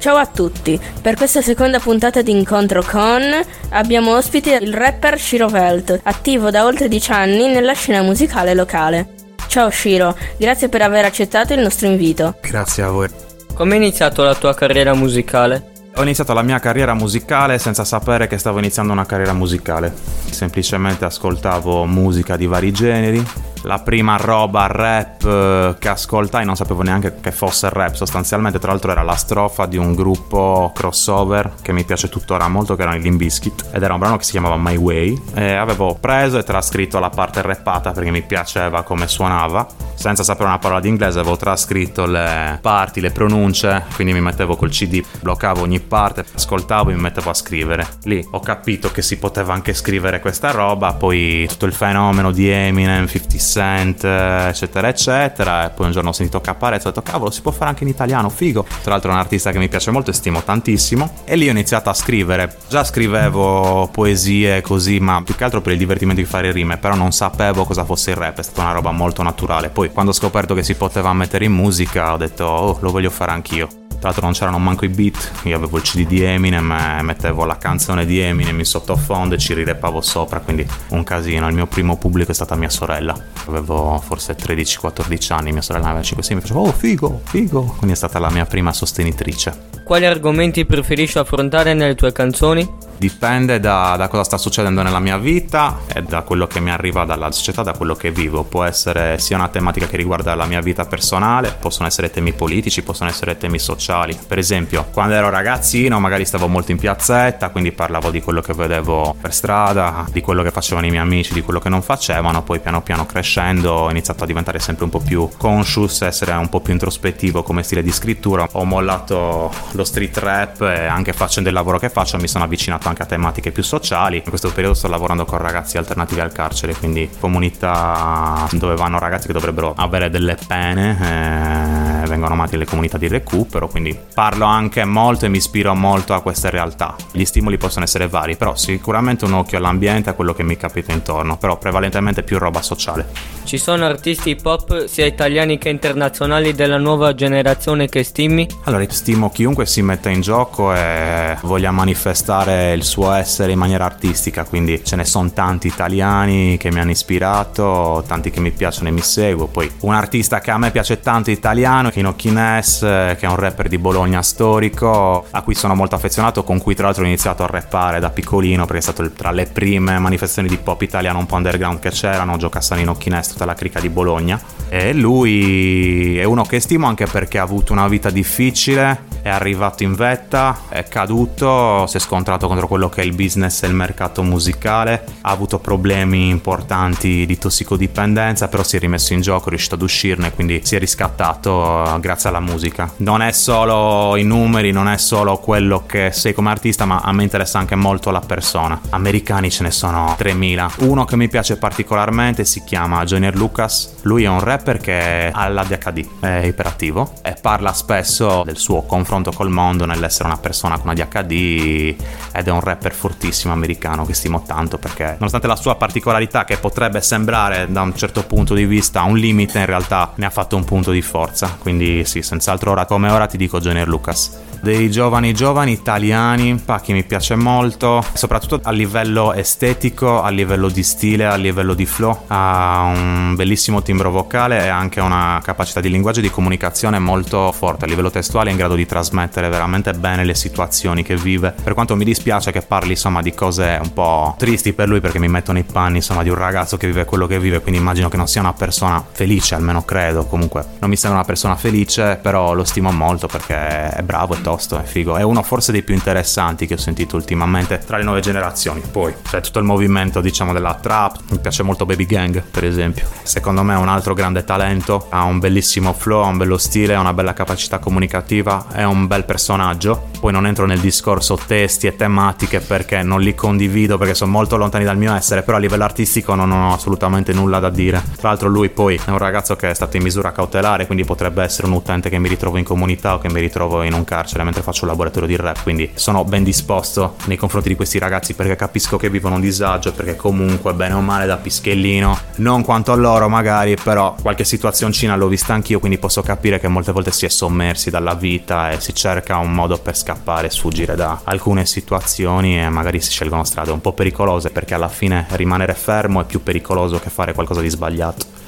Ciao a tutti, per questa seconda puntata di Incontro con abbiamo ospite il rapper Shiro Velt, attivo da oltre 10 anni nella scena musicale locale. Ciao Shiro, grazie per aver accettato il nostro invito. Grazie a voi. Come è iniziato la tua carriera musicale? Ho iniziato la mia carriera musicale senza sapere che stavo iniziando una carriera musicale. Semplicemente ascoltavo musica di vari generi, la prima roba rap eh, che ascoltai non sapevo neanche che fosse rap sostanzialmente tra l'altro era la strofa di un gruppo crossover che mi piace tuttora molto che erano i Limbiskit ed era un brano che si chiamava My Way e avevo preso e trascritto la parte rappata perché mi piaceva come suonava senza sapere una parola di inglese avevo trascritto le parti, le pronunce quindi mi mettevo col cd, bloccavo ogni parte ascoltavo e mi mettevo a scrivere lì ho capito che si poteva anche scrivere questa roba poi tutto il fenomeno di Eminem, 50 Cent, eccetera, eccetera. E poi un giorno ho sentito Caparezza e ho detto, cavolo, si può fare anche in italiano, figo. Tra l'altro è un artista che mi piace molto e stimo tantissimo. E lì ho iniziato a scrivere. Già scrivevo poesie così, ma più che altro per il divertimento di fare rime, però non sapevo cosa fosse il rap, è stata una roba molto naturale. Poi quando ho scoperto che si poteva mettere in musica, ho detto, oh, lo voglio fare anch'io. Tra l'altro non c'erano manco i beat, io avevo il CD di Eminem e mettevo la canzone di Eminem in sottofondo e ci rirepavo sopra, quindi un casino. Il mio primo pubblico è stata mia sorella. Avevo forse 13-14 anni, mia sorella aveva 5-6, mi faceva oh figo, figo. Quindi è stata la mia prima sostenitrice. Quali argomenti preferisci affrontare nelle tue canzoni? Dipende da, da, cosa sta succedendo nella mia vita e da quello che mi arriva dalla società, da quello che vivo. Può essere sia una tematica che riguarda la mia vita personale, possono essere temi politici, possono essere temi sociali. Per esempio, quando ero ragazzino magari stavo molto in piazzetta, quindi parlavo di quello che vedevo per strada, di quello che facevano i miei amici, di quello che non facevano. Poi piano piano crescendo ho iniziato a diventare sempre un po' più conscious, essere un po' più introspettivo come stile di scrittura. Ho mollato lo street rap e anche facendo il lavoro che faccio mi sono avvicinato anche a tematiche più sociali. In questo periodo sto lavorando con ragazzi alternativi al carcere, quindi comunità dove vanno ragazzi che dovrebbero avere delle pene, eh, vengono amati le comunità di recupero, quindi parlo anche molto e mi ispiro molto a queste realtà. Gli stimoli possono essere vari, però sicuramente un occhio all'ambiente, a quello che mi capita intorno, però prevalentemente più roba sociale. Ci sono artisti hip hop sia italiani che internazionali della nuova generazione che stimi? Allora, stimo chiunque si metta in gioco e voglia manifestare il suo essere in maniera artistica, quindi ce ne sono tanti italiani che mi hanno ispirato, tanti che mi piacciono e mi seguo. Poi un artista che a me piace tanto italiano, Kino Kines, che è un rapper di Bologna storico, a cui sono molto affezionato, con cui tra l'altro ho iniziato a rappare da piccolino, perché è stato tra le prime manifestazioni di pop italiano un po' underground che c'erano, Gio Cassanino Kines, tutta la crica di Bologna. E lui è uno che stimo anche perché ha avuto una vita difficile, è arrivato in vetta, è caduto, si è scontrato contro quello che è il business e il mercato musicale, ha avuto problemi importanti di tossicodipendenza, però si è rimesso in gioco, è riuscito ad uscirne, quindi si è riscattato eh, grazie alla musica. Non è solo i numeri, non è solo quello che sei come artista, ma a me interessa anche molto la persona. Americani ce ne sono 3000. Uno che mi piace particolarmente si chiama Junior Lucas, lui è un rapper che ha l'ADHD, è iperattivo e parla spesso del suo confronto col mondo nell'essere una persona con ADHD ed è un rapper fortissimo americano che stimo tanto perché nonostante la sua particolarità che potrebbe sembrare da un certo punto di vista un limite in realtà ne ha fatto un punto di forza. Quindi sì senz'altro ora come ora ti dico Junior Lucas. Dei giovani giovani italiani, Pacchi mi piace molto, soprattutto a livello estetico, a livello di stile, a livello di flow, ha un bellissimo timbro vocale e anche una capacità di linguaggio e di comunicazione molto forte, a livello testuale è in grado di trasmettere veramente bene le situazioni che vive, per quanto mi dispiace che parli insomma di cose un po' tristi per lui perché mi metto nei panni insomma di un ragazzo che vive quello che vive, quindi immagino che non sia una persona felice, almeno credo, comunque non mi sembra una persona felice, però lo stimo molto perché è bravo e tosto, è figo. È uno forse dei più interessanti che ho sentito ultimamente tra le nuove generazioni. Poi c'è tutto il movimento, diciamo, della trap. Mi piace molto Baby Gang, per esempio. Secondo me è un altro grande talento. Ha un bellissimo flow, ha un bello stile, ha una bella capacità comunicativa, è un bel personaggio Poi non entro nel discorso testi e tematiche perché non li condivido perché sono molto lontani dal mio essere, però a livello artistico non ho assolutamente nulla da dire. Tra l'altro lui poi è un ragazzo che è stato in misura cautelare, quindi potrebbe essere un utente che mi ritrovo in comunità o che mi ritrovo in un carcere mentre faccio un laboratorio di rap, quindi sono ben disposto nei confronti di questi ragazzi perché capisco che vivono un disagio, perché comunque bene o male da pischellino, non quanto a loro magari, però qualche situazioncina l'ho vista anch'io, quindi posso capire che molte volte si è sommersi dalla vita e si cerca un modo per scappare e sfuggire da alcune situazioni e magari si scelgono strade un po' pericolose perché alla fine rimanere fermo è più pericoloso che fare qualcosa di sbagliato.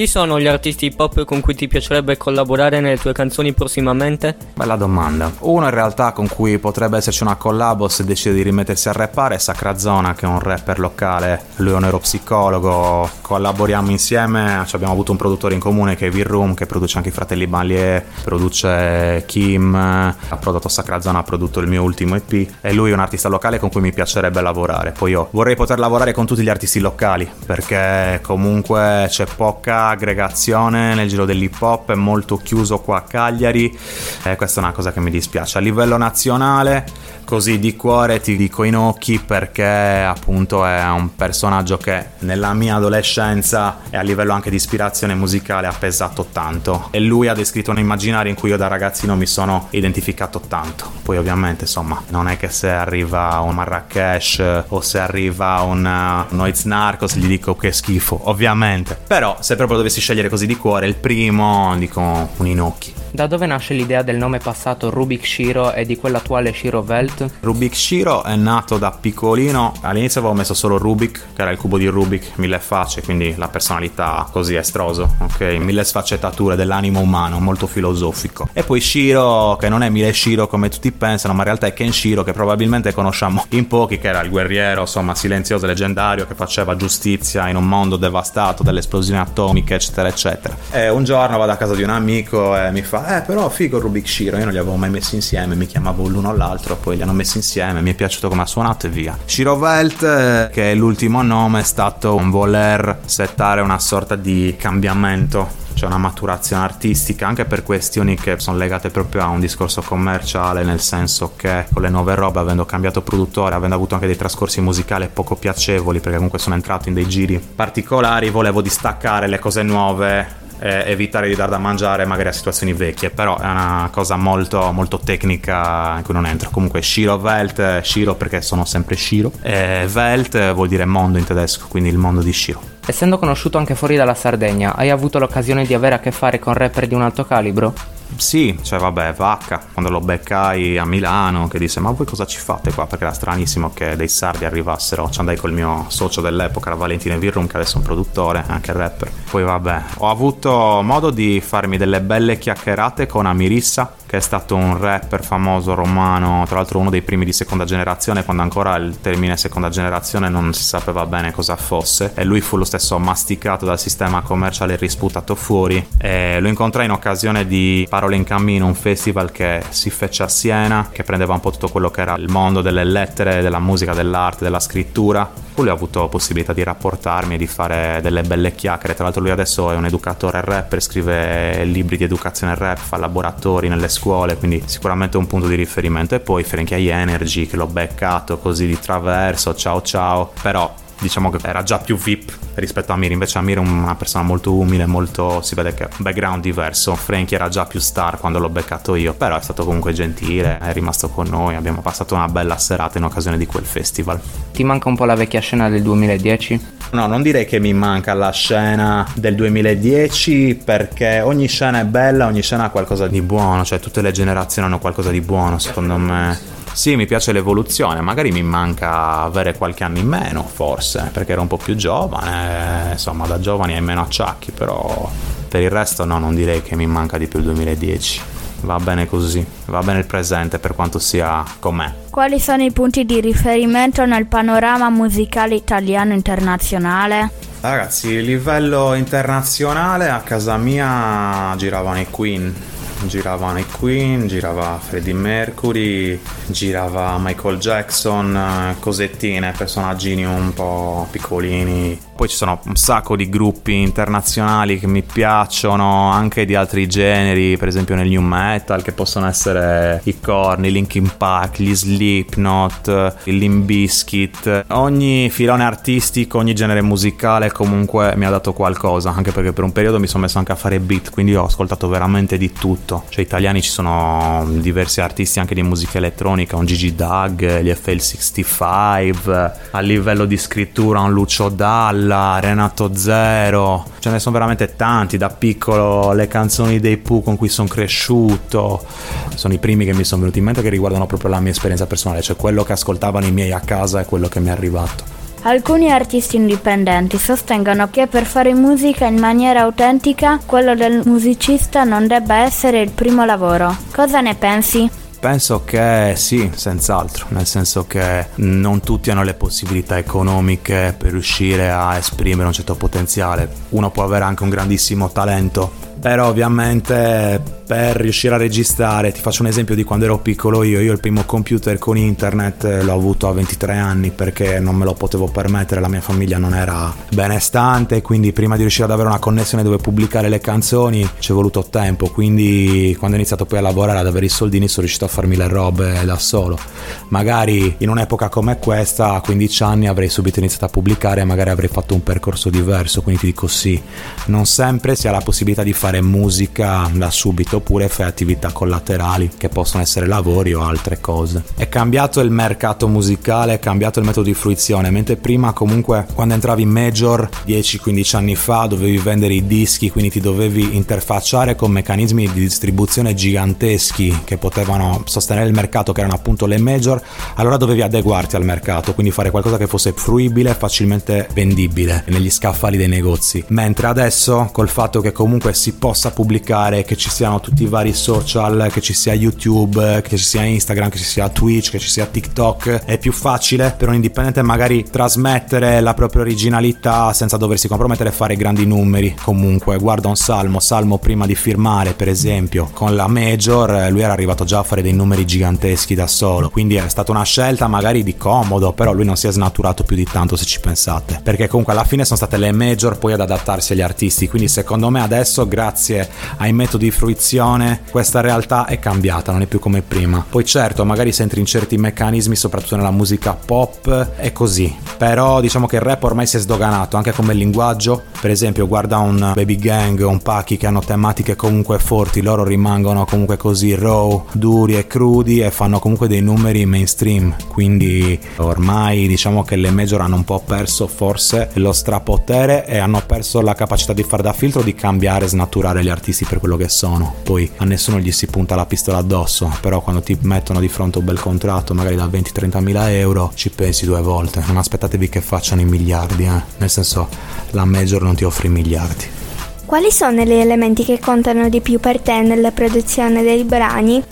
Chi sono gli artisti hip hop con cui ti piacerebbe collaborare nelle tue canzoni prossimamente? Bella domanda. Uno in realtà con cui potrebbe esserci una collabo se decide di rimettersi a rappare è Sacra Zona che è un rapper locale, lui è un neuropsicologo, collaboriamo insieme, abbiamo avuto un produttore in comune che è V-Room che produce anche i fratelli Balier, produce Kim, ha prodotto Sacra Zona, ha prodotto il mio ultimo EP e lui è un artista locale con cui mi piacerebbe lavorare. Poi io vorrei poter lavorare con tutti gli artisti locali perché comunque c'è poca aggregazione nel giro dell'hip hop, è molto chiuso qua a Cagliari e questa è una cosa che mi dispiace. A livello nazionale, così di cuore ti dico in occhi perché appunto è un personaggio che nella mia adolescenza e a livello anche di ispirazione musicale ha pesato tanto e lui ha descritto un immaginario in cui io da ragazzino mi sono identificato tanto. Poi ovviamente insomma non è che se arriva un Marrakesh o se arriva un uh, Noiz Narcos gli dico che schifo, ovviamente. Però se proprio dovessi scegliere così di cuore, il primo dico un Inocchi. Da dove nasce l'idea del nome passato Rubik Shiro e di quell'attuale Shiro Welt? Rubik Shiro è nato da piccolino, all'inizio avevo messo solo Rubik, che era il cubo di Rubik, mille facce, quindi la personalità così estroso, ok? Mille sfaccettature dell'animo umano, molto filosofico. E poi Shiro, che non è Mille Shiro come tutti pensano, ma in realtà è Kenshiro, che probabilmente conosciamo in pochi, che era il guerriero, insomma, silenzioso e leggendario, che faceva giustizia in un mondo devastato dalle esplosioni atomiche, eccetera, eccetera. E un giorno vado a casa di un amico e mi fa eh però figo Rubik Shiro, io non li avevo mai messi insieme, mi chiamavo l'uno all'altro, poi li hanno messi insieme, mi è piaciuto come ha suonato e via. Shiro Welt, eh, che è l'ultimo nome, è stato un voler settare una sorta di cambiamento c'è una maturazione artistica anche per questioni che sono legate proprio a un discorso commerciale, nel senso che con le nuove robe, avendo cambiato produttore, avendo avuto anche dei trascorsi musicali poco piacevoli, perché comunque sono entrato in dei giri particolari, volevo distaccare le cose nuove evitare di dar da mangiare magari a situazioni vecchie, però è una cosa molto, molto tecnica in cui non entro. Comunque Shiro Welt, Shiro perché sono sempre Shiro, e Welt vuol dire mondo in tedesco, quindi il mondo di Shiro. Essendo conosciuto anche fuori dalla Sardegna, hai avuto l'occasione di avere a che fare con rapper di un alto calibro? Sì, cioè vabbè, Vacca, quando lo beccai a Milano, che disse ma voi cosa ci fate qua? Perché era stranissimo che dei sardi arrivassero, ci andai col mio socio dell'epoca, Valentino Virrum, che adesso è un produttore, anche rapper. Poi vabbè, ho avuto modo di farmi delle belle chiacchierate con Amirissa, che è stato un rapper famoso romano, tra l'altro uno dei primi di seconda generazione, quando ancora il termine seconda generazione non si sapeva bene cosa fosse, e lui fu lo stesso masticato dal sistema commerciale e risputato fuori. E lo incontrai in occasione di Parole in Cammino, un festival che si fece a Siena, che prendeva un po' tutto quello che era il mondo delle lettere, della musica, dell'arte, della scrittura. Lui ha avuto possibilità di rapportarmi e di fare delle belle chiacchiere. Tra l'altro lui adesso è un educatore rapper, scrive libri di educazione rap, fa laboratori nelle scuole, quindi sicuramente un punto di riferimento. E poi Frankie Energy, che l'ho beccato così di traverso, ciao ciao. Però diciamo che era già più VIP rispetto a Amir. Invece Amir è una persona molto umile, molto si vede che ha un background diverso. Frankie era già più star quando l'ho beccato io, però è stato comunque gentile, è rimasto con noi, abbiamo passato una bella serata in occasione di quel festival. Ti manca un po' la vecchia scena del 2010? No, non direi che mi manca la scena del 2010 perché ogni scena è bella, ogni scena ha qualcosa di buono, cioè tutte le generazioni hanno qualcosa di buono secondo me. Sì, mi piace l'evoluzione, magari mi manca avere qualche anno in meno, forse, perché ero un po' più giovane, insomma, da giovani hai meno acciacchi, però per il resto no, non direi che mi manca di più il 2010. Va bene così, va bene il presente per quanto sia com'è. Quali sono i punti di riferimento nel panorama musicale italiano internazionale? Ragazzi, a livello internazionale a casa mia giravano i Queen, giravano i Queen, girava Freddie Mercury, girava Michael Jackson, eh, cosettine, personaggini un po' piccolini. Poi ci sono un sacco di gruppi internazionali che mi piacciono, anche di altri generi, per esempio nel new metal, che possono essere i Korn, i Linkin Park, gli Slipknot, il Limbiskit. Ogni filone artistico, ogni genere musicale comunque mi ha dato qualcosa, anche perché per un periodo mi sono messo anche a fare beat, quindi ho ascoltato veramente di tutto. Cioè italiani ci sono diversi artisti anche di musica elettronica, un Gigi Doug, gli FL65, a livello di scrittura un Lucio Dalla Bella, Renato Zero, ce ne sono veramente tanti, da piccolo le canzoni dei Pooh con cui sono cresciuto, sono i primi che mi sono venuti in mente che riguardano proprio la mia esperienza personale, cioè quello che ascoltavano i miei a casa e quello che mi è arrivato. Alcuni artisti indipendenti sostengono che per fare musica in maniera autentica quello del musicista non debba essere il primo lavoro. Cosa ne pensi? Penso che sì, senz'altro, nel senso che non tutti hanno le possibilità economiche per riuscire a esprimere un certo potenziale. Uno può avere anche un grandissimo talento, però ovviamente per riuscire a registrare, ti faccio un esempio di quando ero piccolo io, io il primo computer con internet eh, l'ho avuto a 23 anni perché non me lo potevo permettere, la mia famiglia non era benestante, quindi prima di riuscire ad avere una connessione dove pubblicare le canzoni ci è voluto tempo, quindi quando ho iniziato poi a lavorare, ad avere i soldini, sono riuscito a farmi le robe da solo. Magari in un'epoca come questa, a 15 anni, avrei subito iniziato a pubblicare e magari avrei fatto un percorso diverso, quindi ti dico sì, non sempre si ha la possibilità di fare musica da subito oppure fai attività collaterali che possono essere lavori o altre cose. È cambiato il mercato musicale, è cambiato il metodo di fruizione, mentre prima comunque quando entravi in major 10-15 anni fa dovevi vendere i dischi, quindi ti dovevi interfacciare con meccanismi di distribuzione giganteschi che potevano sostenere il mercato che erano appunto le major, allora dovevi adeguarti al mercato, quindi fare qualcosa che fosse fruibile facilmente vendibile negli scaffali dei negozi. Mentre adesso col fatto che comunque si possa pubblicare, che ci siano tutti i vari social, che ci sia YouTube, che ci sia Instagram, che ci sia Twitch, che ci sia TikTok, è più facile per un indipendente magari trasmettere la propria originalità senza doversi compromettere e fare grandi numeri. Comunque, guarda un Salmo, Salmo prima di firmare, per esempio, con la Major, lui era arrivato già a fare dei numeri giganteschi da solo, quindi è stata una scelta magari di comodo, però lui non si è snaturato più di tanto se ci pensate, perché comunque alla fine sono state le Major poi ad adattarsi agli artisti, quindi secondo me adesso grazie ai metodi di fruizione questa realtà è cambiata, non è più come prima. Poi certo, magari se entri in certi meccanismi, soprattutto nella musica pop, è così. Però diciamo che il rap ormai si è sdoganato anche come linguaggio. Per esempio, guarda un Baby Gang un Paki che hanno tematiche comunque forti, loro rimangono comunque così raw, duri e crudi e fanno comunque dei numeri mainstream. Quindi ormai diciamo che le major hanno un po' perso forse lo strapotere e hanno perso la capacità di fare da filtro, di cambiare, snaturare gli artisti per quello che sono poi a nessuno gli si punta la pistola addosso, però quando ti mettono di fronte un bel contratto, magari da 20-30 mila euro, ci pensi due volte, non aspettatevi che facciano i miliardi, eh? nel senso la major non ti offre i miliardi. Quali sono gli elementi che contano di più per te nella produzione dei brani?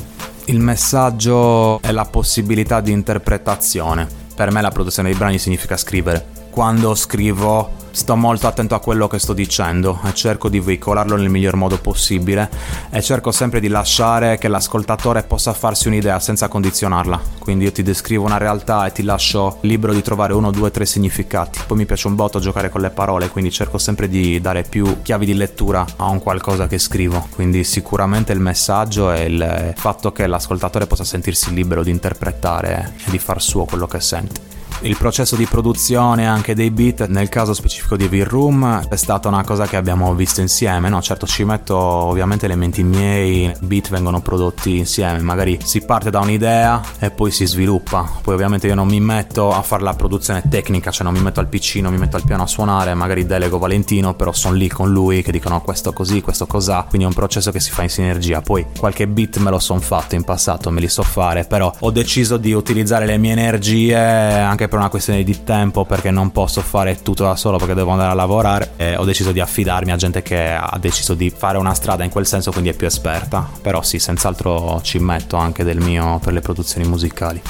Il messaggio è la possibilità di interpretazione. Per me la produzione dei brani significa scrivere. Quando scrivo sto molto attento a quello che sto dicendo e cerco di veicolarlo nel miglior modo possibile e cerco sempre di lasciare che l'ascoltatore possa farsi un'idea senza condizionarla. Quindi io ti descrivo una realtà e ti lascio libero di trovare uno, due, tre significati. Poi mi piace un botto giocare con le parole, quindi cerco sempre di dare più chiavi di lettura a un qualcosa che scrivo. Quindi sicuramente il messaggio è il fatto che l'ascoltatore possa sentirsi libero di interpretare e di far suo quello che sente. Il processo di produzione anche dei beat, nel caso specifico di Evil Room, è stata una cosa che abbiamo visto insieme, no? Certo ci metto ovviamente elementi miei, beat vengono prodotti insieme, magari si parte da un'idea e poi si sviluppa. Poi ovviamente io non mi metto a fare la produzione tecnica, cioè non mi metto al PC, non mi metto al piano a suonare, magari delego Valentino, però sono lì con lui che dicono questo così, questo cos'ha, quindi è un processo che si fa in sinergia. Poi qualche beat me lo sono fatto in passato, me li so fare, però ho deciso di utilizzare le mie energie anche per una questione di tempo perché non posso fare tutto da solo perché devo andare a lavorare e ho deciso di affidarmi a gente che ha deciso di fare una strada in quel senso quindi è più esperta però sì senz'altro ci metto anche del mio per le produzioni musicali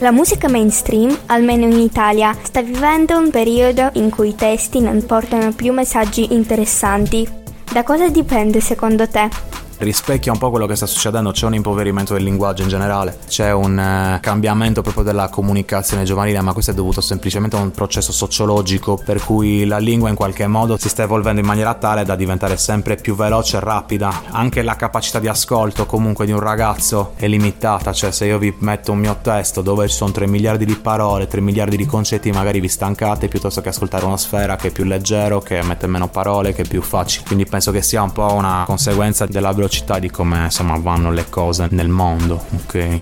la musica mainstream, almeno in Italia, sta vivendo un periodo in cui i testi non portano più messaggi interessanti. Da cosa dipende secondo te? Rispecchia un po' quello che sta succedendo, c'è un impoverimento del linguaggio in generale, c'è un eh, cambiamento proprio della comunicazione giovanile, ma questo è dovuto semplicemente a un processo sociologico per cui la lingua in qualche modo si sta evolvendo in maniera tale da diventare sempre più veloce e rapida. Anche la capacità di ascolto comunque di un ragazzo è limitata, cioè se io vi metto un mio testo dove ci sono 3 miliardi di parole, 3 miliardi di concetti, magari vi stancate piuttosto che ascoltare una sfera che è più leggero, che mette meno parole, che è più facile. Quindi penso che sia un po' una conseguenza della velocità di come insomma vanno le cose nel mondo, ok?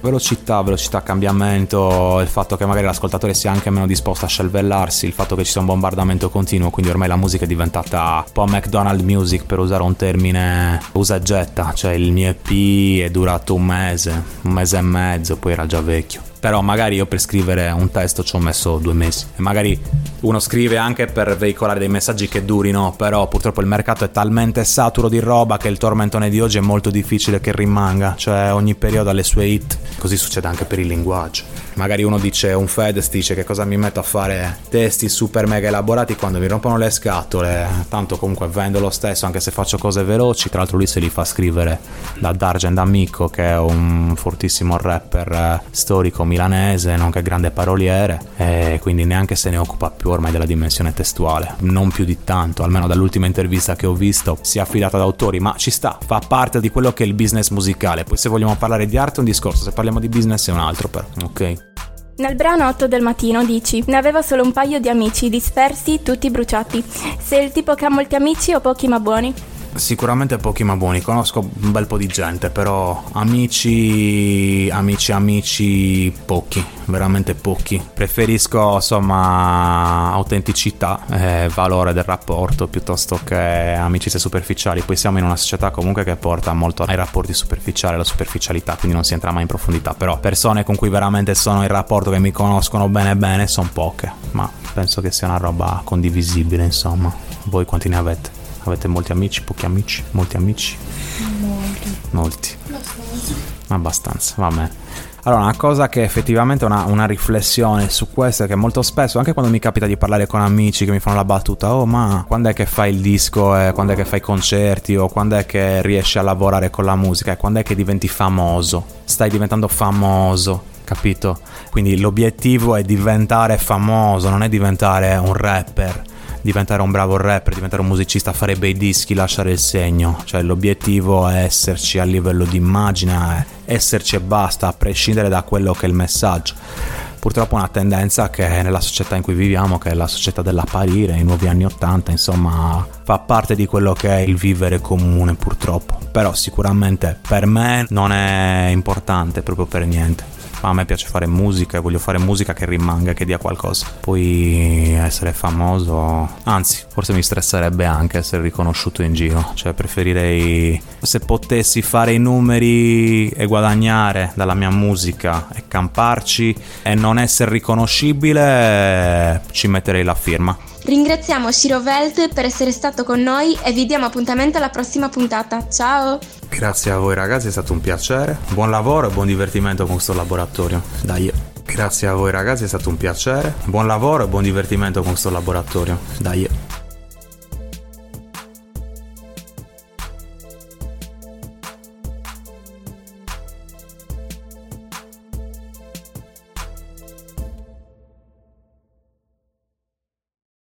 Velocità, velocità, cambiamento, il fatto che magari l'ascoltatore sia anche meno disposto a scelvellarsi, il fatto che ci sia un bombardamento continuo, quindi ormai la musica è diventata un po' McDonald's music per usare un termine usa e getta, cioè il mio EP è durato un mese, un mese e mezzo, poi era già vecchio però magari io per scrivere un testo ci ho messo due mesi. E magari uno scrive anche per veicolare dei messaggi che durino però purtroppo il mercato è talmente saturo di roba che il tormentone di oggi è molto difficile che rimanga. Cioè ogni periodo ha le sue hit. Così succede anche per il linguaggio magari uno dice un Fedez dice che cosa mi metto a fare testi super mega elaborati quando mi rompono le scatole tanto comunque vendo lo stesso anche se faccio cose veloci tra l'altro lui se li fa scrivere da Dargen Amico che è un fortissimo rapper eh, storico milanese, nonché grande paroliere, e quindi neanche se ne occupa più ormai della dimensione testuale, non più di tanto, almeno dall'ultima intervista che ho visto, si è affidata ad autori, ma ci sta, fa parte di quello che è il business musicale. Poi se vogliamo parlare di arte è un discorso, se parliamo di business è un altro però, ok? Nel brano 8 del mattino dici: Ne avevo solo un paio di amici, dispersi, tutti bruciati. Sei il tipo che ha molti amici o pochi ma buoni? Sicuramente pochi ma buoni, conosco un bel po' di gente, però amici, amici, amici pochi, veramente pochi. Preferisco insomma autenticità e valore del rapporto piuttosto che amicizie superficiali. Poi siamo in una società comunque che porta molto ai rapporti superficiali, alla superficialità, quindi non si entra mai in profondità. Però persone con cui veramente sono in rapporto, che mi conoscono bene bene, sono poche, ma penso che sia una roba condivisibile, insomma. Voi quanti ne avete? Avete molti amici, pochi amici, molti amici? Molti. Molti. Abbastanza, va bene. Allora, una cosa che effettivamente è una, una, riflessione su questo è che molto spesso, anche quando mi capita di parlare con amici che mi fanno la battuta, oh ma quando è che fai il disco, eh, quando è che fai i concerti o quando è che riesci a lavorare con la musica e quando è che diventi famoso, stai diventando famoso, capito? Quindi l'obiettivo è diventare famoso, non è diventare un rapper diventare un bravo rapper, diventare un musicista, fare bei dischi, lasciare il segno. Cioè l'obiettivo è esserci a livello di immagine, esserci e basta, a prescindere da quello che è il messaggio. Purtroppo è una tendenza che nella società in cui viviamo, che è la società dell'apparire, i nuovi anni Ottanta, insomma, fa parte di quello che è il vivere comune purtroppo. Però sicuramente per me non è importante proprio per niente a me piace fare musica e voglio fare musica che rimanga, che dia qualcosa. Poi essere famoso, anzi, forse mi stresserebbe anche essere riconosciuto in giro. Cioè, preferirei se potessi fare i numeri e guadagnare dalla mia musica e camparci e non essere riconoscibile, ci metterei la firma. Ringraziamo Shiro Velt per essere stato con noi e vi diamo appuntamento alla prossima puntata. Ciao! Grazie a voi ragazzi, è stato un piacere. Buon lavoro e buon divertimento con questo laboratorio. Dai. Grazie a voi ragazzi, è stato un piacere. Buon lavoro e buon divertimento con questo laboratorio. Dai.